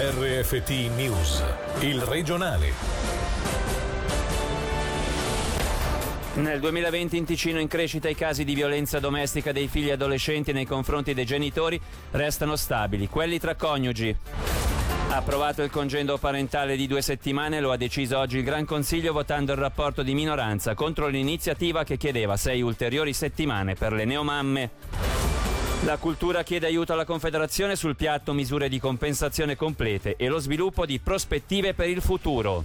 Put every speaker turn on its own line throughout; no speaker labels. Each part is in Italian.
RFT News, il regionale.
Nel 2020 in Ticino in crescita i casi di violenza domestica dei figli adolescenti nei confronti dei genitori restano stabili, quelli tra coniugi. Approvato il congedo parentale di due settimane, lo ha deciso oggi il Gran Consiglio votando il rapporto di minoranza contro l'iniziativa che chiedeva sei ulteriori settimane per le neomamme. La cultura chiede aiuto alla Confederazione sul piatto misure di compensazione complete e lo sviluppo di prospettive per il futuro.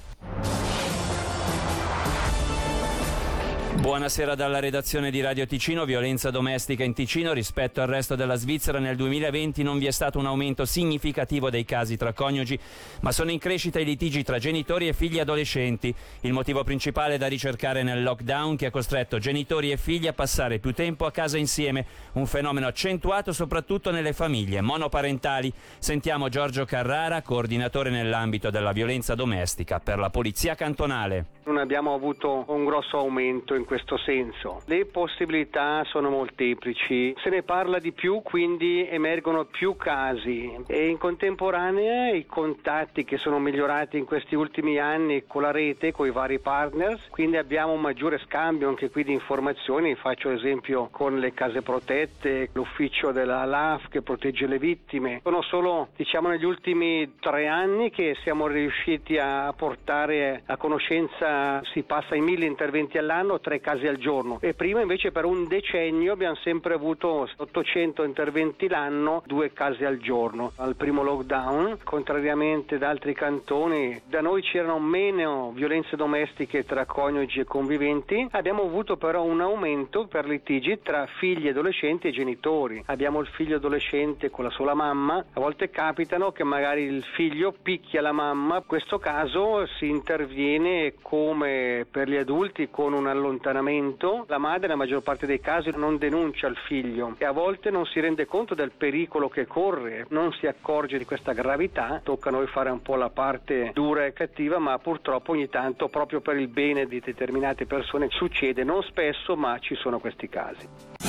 Buonasera dalla redazione di Radio Ticino. Violenza domestica in Ticino rispetto al resto della Svizzera nel 2020 non vi è stato un aumento significativo dei casi tra coniugi, ma sono in crescita i litigi tra genitori e figli adolescenti. Il motivo principale da ricercare nel lockdown che ha costretto genitori e figli a passare più tempo a casa insieme, un fenomeno accentuato soprattutto nelle famiglie monoparentali. Sentiamo Giorgio Carrara, coordinatore nell'ambito della violenza domestica per la Polizia Cantonale.
Non abbiamo avuto un grosso aumento in questo senso. Le possibilità sono molteplici, se ne parla di più, quindi emergono più casi e in contemporanea i contatti che sono migliorati in questi ultimi anni con la rete, con i vari partners, quindi abbiamo un maggiore scambio anche qui di informazioni, faccio esempio con le case protette, l'ufficio della LAF che protegge le vittime. Sono solo diciamo negli ultimi tre anni che siamo riusciti a portare a conoscenza si passa ai mille interventi all'anno, tre casi al giorno e prima invece per un decennio abbiamo sempre avuto 800 interventi l'anno, due casi al giorno. Al primo lockdown, contrariamente ad altri cantoni, da noi c'erano meno violenze domestiche tra coniugi e conviventi, abbiamo avuto però un aumento per litigi tra figli adolescenti e genitori. Abbiamo il figlio adolescente con la sola mamma, a volte capitano che magari il figlio picchia la mamma, in questo caso si interviene come per gli adulti con un allontanamento, la madre nella maggior parte dei casi non denuncia il figlio e a volte non si rende conto del pericolo che corre, non si accorge di questa gravità, tocca a noi fare un po' la parte dura e cattiva, ma purtroppo ogni tanto proprio per il bene di determinate persone succede, non spesso, ma ci sono questi casi.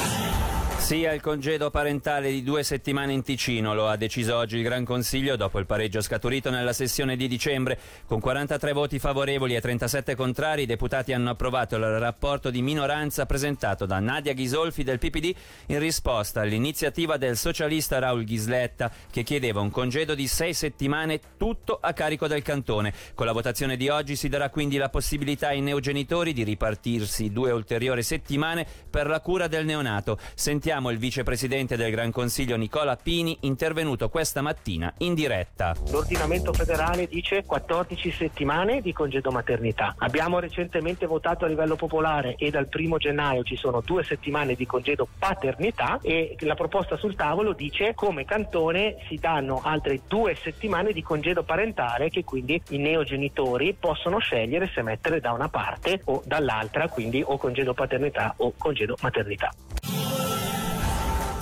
Sia il congedo parentale di due settimane in Ticino, lo ha deciso oggi il Gran Consiglio dopo il pareggio scaturito nella sessione di dicembre. Con 43 voti favorevoli e 37 contrari, i deputati hanno approvato il rapporto di minoranza presentato da Nadia Ghisolfi del PPD in risposta all'iniziativa del socialista Raul Ghisletta che chiedeva un congedo di sei settimane tutto a carico del cantone. Con la votazione di oggi si darà quindi la possibilità ai neogenitori di ripartirsi due ulteriori settimane per la cura del neonato. Sentiamo Sentiamo il vicepresidente del Gran Consiglio Nicola Pini, intervenuto questa mattina in diretta.
L'ordinamento federale dice 14 settimane di congedo maternità. Abbiamo recentemente votato a livello popolare e dal primo gennaio ci sono due settimane di congedo paternità e la proposta sul tavolo dice come cantone si danno altre due settimane di congedo parentale che quindi i neogenitori possono scegliere se mettere da una parte o dall'altra, quindi o congedo paternità o congedo maternità.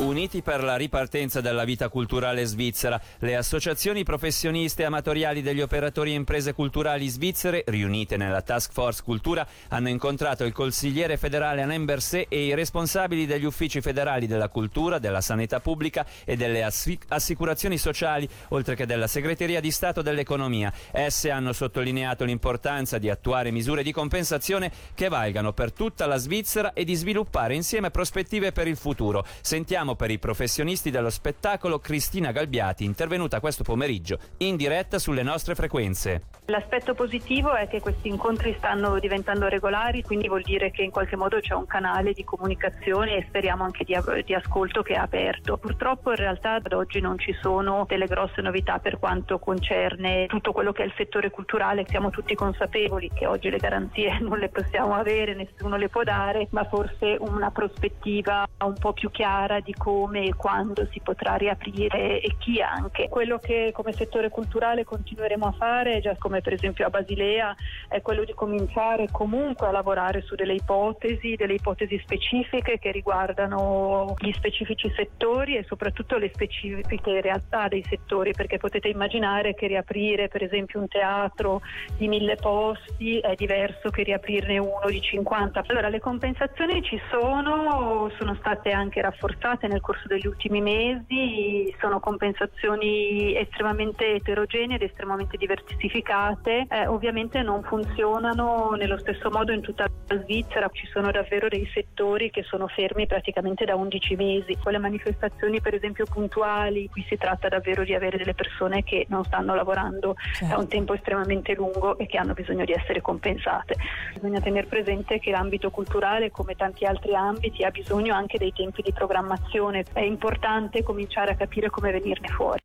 Uniti per la ripartenza della vita culturale svizzera, le associazioni professioniste e amatoriali degli operatori e imprese culturali svizzere, riunite nella Task Force Cultura, hanno incontrato il consigliere federale Alain Berset e i responsabili degli uffici federali della cultura, della sanità pubblica e delle assicurazioni sociali, oltre che della segreteria di Stato dell'economia. Esse hanno sottolineato l'importanza di attuare misure di compensazione che valgano per tutta la Svizzera e di sviluppare insieme prospettive per il futuro. Sentiamo Parliamo per i professionisti dello spettacolo Cristina Galbiati, intervenuta questo pomeriggio in diretta sulle nostre frequenze.
L'aspetto positivo è che questi incontri stanno diventando regolari, quindi vuol dire che in qualche modo c'è un canale di comunicazione e speriamo anche di, di ascolto che è aperto. Purtroppo in realtà ad oggi non ci sono delle grosse novità per quanto concerne tutto quello che è il settore culturale. Siamo tutti consapevoli che oggi le garanzie non le possiamo avere, nessuno le può dare, ma forse una prospettiva un po' più chiara di come e quando si potrà riaprire e chi anche. Quello che come settore culturale continueremo a fare, già come per esempio a Basilea, è quello di cominciare comunque a lavorare su delle ipotesi, delle ipotesi specifiche che riguardano gli specifici settori e soprattutto le specifiche realtà dei settori, perché potete immaginare che riaprire per esempio un teatro di mille posti è diverso che riaprirne uno di 50. Allora le compensazioni ci sono, sono state anche rafforzate nate nel corso degli ultimi mesi, sono compensazioni estremamente eterogenee ed estremamente diversificate, eh, ovviamente non funzionano nello stesso modo in tutta la Svizzera, ci sono davvero dei settori che sono fermi praticamente da 11 mesi, con le manifestazioni per esempio puntuali, qui si tratta davvero di avere delle persone che non stanno lavorando certo. da un tempo estremamente lungo e che hanno bisogno di essere compensate. Bisogna tenere presente che l'ambito culturale, come tanti altri ambiti, ha bisogno anche dei tempi di programmazione. È importante cominciare a capire come venirne fuori.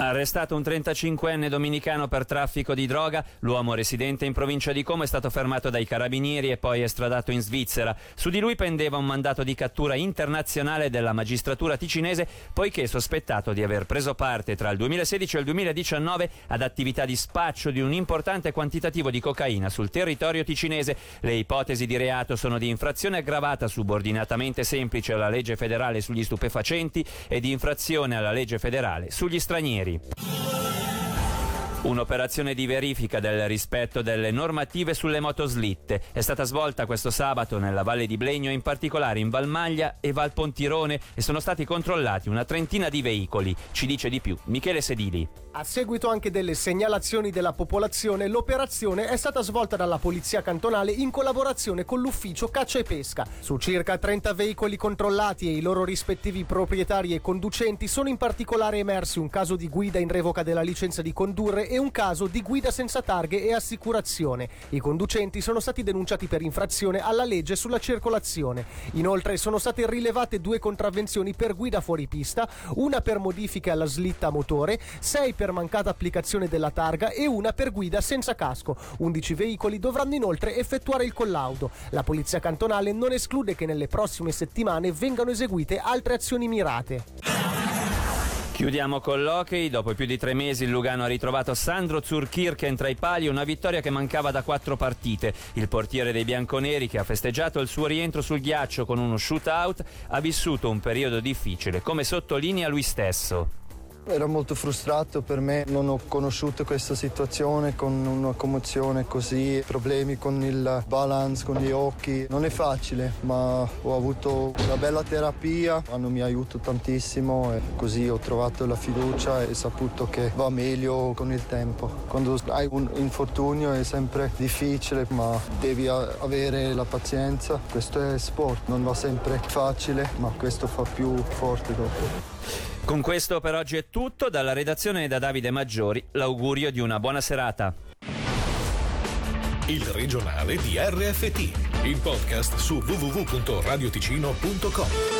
Arrestato un 35enne dominicano per traffico di droga, l'uomo residente in provincia di Como è stato fermato dai carabinieri e poi estradato in Svizzera. Su di lui pendeva un mandato di cattura internazionale della magistratura ticinese poiché è sospettato di aver preso parte tra il 2016 e il 2019 ad attività di spaccio di un importante quantitativo di cocaina sul territorio ticinese. Le ipotesi di reato sono di infrazione aggravata subordinatamente semplice alla legge federale sugli stupefacenti e di infrazione alla legge federale sugli stranieri Society. Un'operazione di verifica del rispetto delle normative sulle motoslitte è stata svolta questo sabato nella Valle di Blegno, in particolare in Valmaglia e Valpontirone e sono stati controllati una trentina di veicoli. Ci dice di più Michele Sedili.
A seguito anche delle segnalazioni della popolazione, l'operazione è stata svolta dalla Polizia Cantonale in collaborazione con l'Ufficio Caccia e Pesca. Su circa 30 veicoli controllati e i loro rispettivi proprietari e conducenti sono in particolare emersi un caso di guida in revoca della licenza di condurre e un caso di guida senza targhe e assicurazione. I conducenti sono stati denunciati per infrazione alla legge sulla circolazione. Inoltre sono state rilevate due contravvenzioni per guida fuori pista, una per modifiche alla slitta motore, sei per mancata applicazione della targa e una per guida senza casco. 11 veicoli dovranno inoltre effettuare il collaudo. La Polizia Cantonale non esclude che nelle prossime settimane vengano eseguite altre azioni mirate.
Chiudiamo con l'hockey. Dopo più di tre mesi il Lugano ha ritrovato Sandro Zurkirchen tra i pali, una vittoria che mancava da quattro partite. Il portiere dei bianconeri, che ha festeggiato il suo rientro sul ghiaccio con uno shootout, ha vissuto un periodo difficile, come sottolinea lui stesso.
Ero molto frustrato per me, non ho conosciuto questa situazione con una commozione così, problemi con il balance, con gli occhi. Non è facile, ma ho avuto una bella terapia, hanno mi aiutato tantissimo e così ho trovato la fiducia e saputo che va meglio con il tempo. Quando hai un infortunio è sempre difficile, ma devi avere la pazienza. Questo è sport, non va sempre facile, ma questo fa più forte dopo.
Con questo per oggi è tutto, dalla redazione da Davide Maggiori l'augurio di una buona serata.
Il regionale di RFT, il podcast su www.radioticino.com.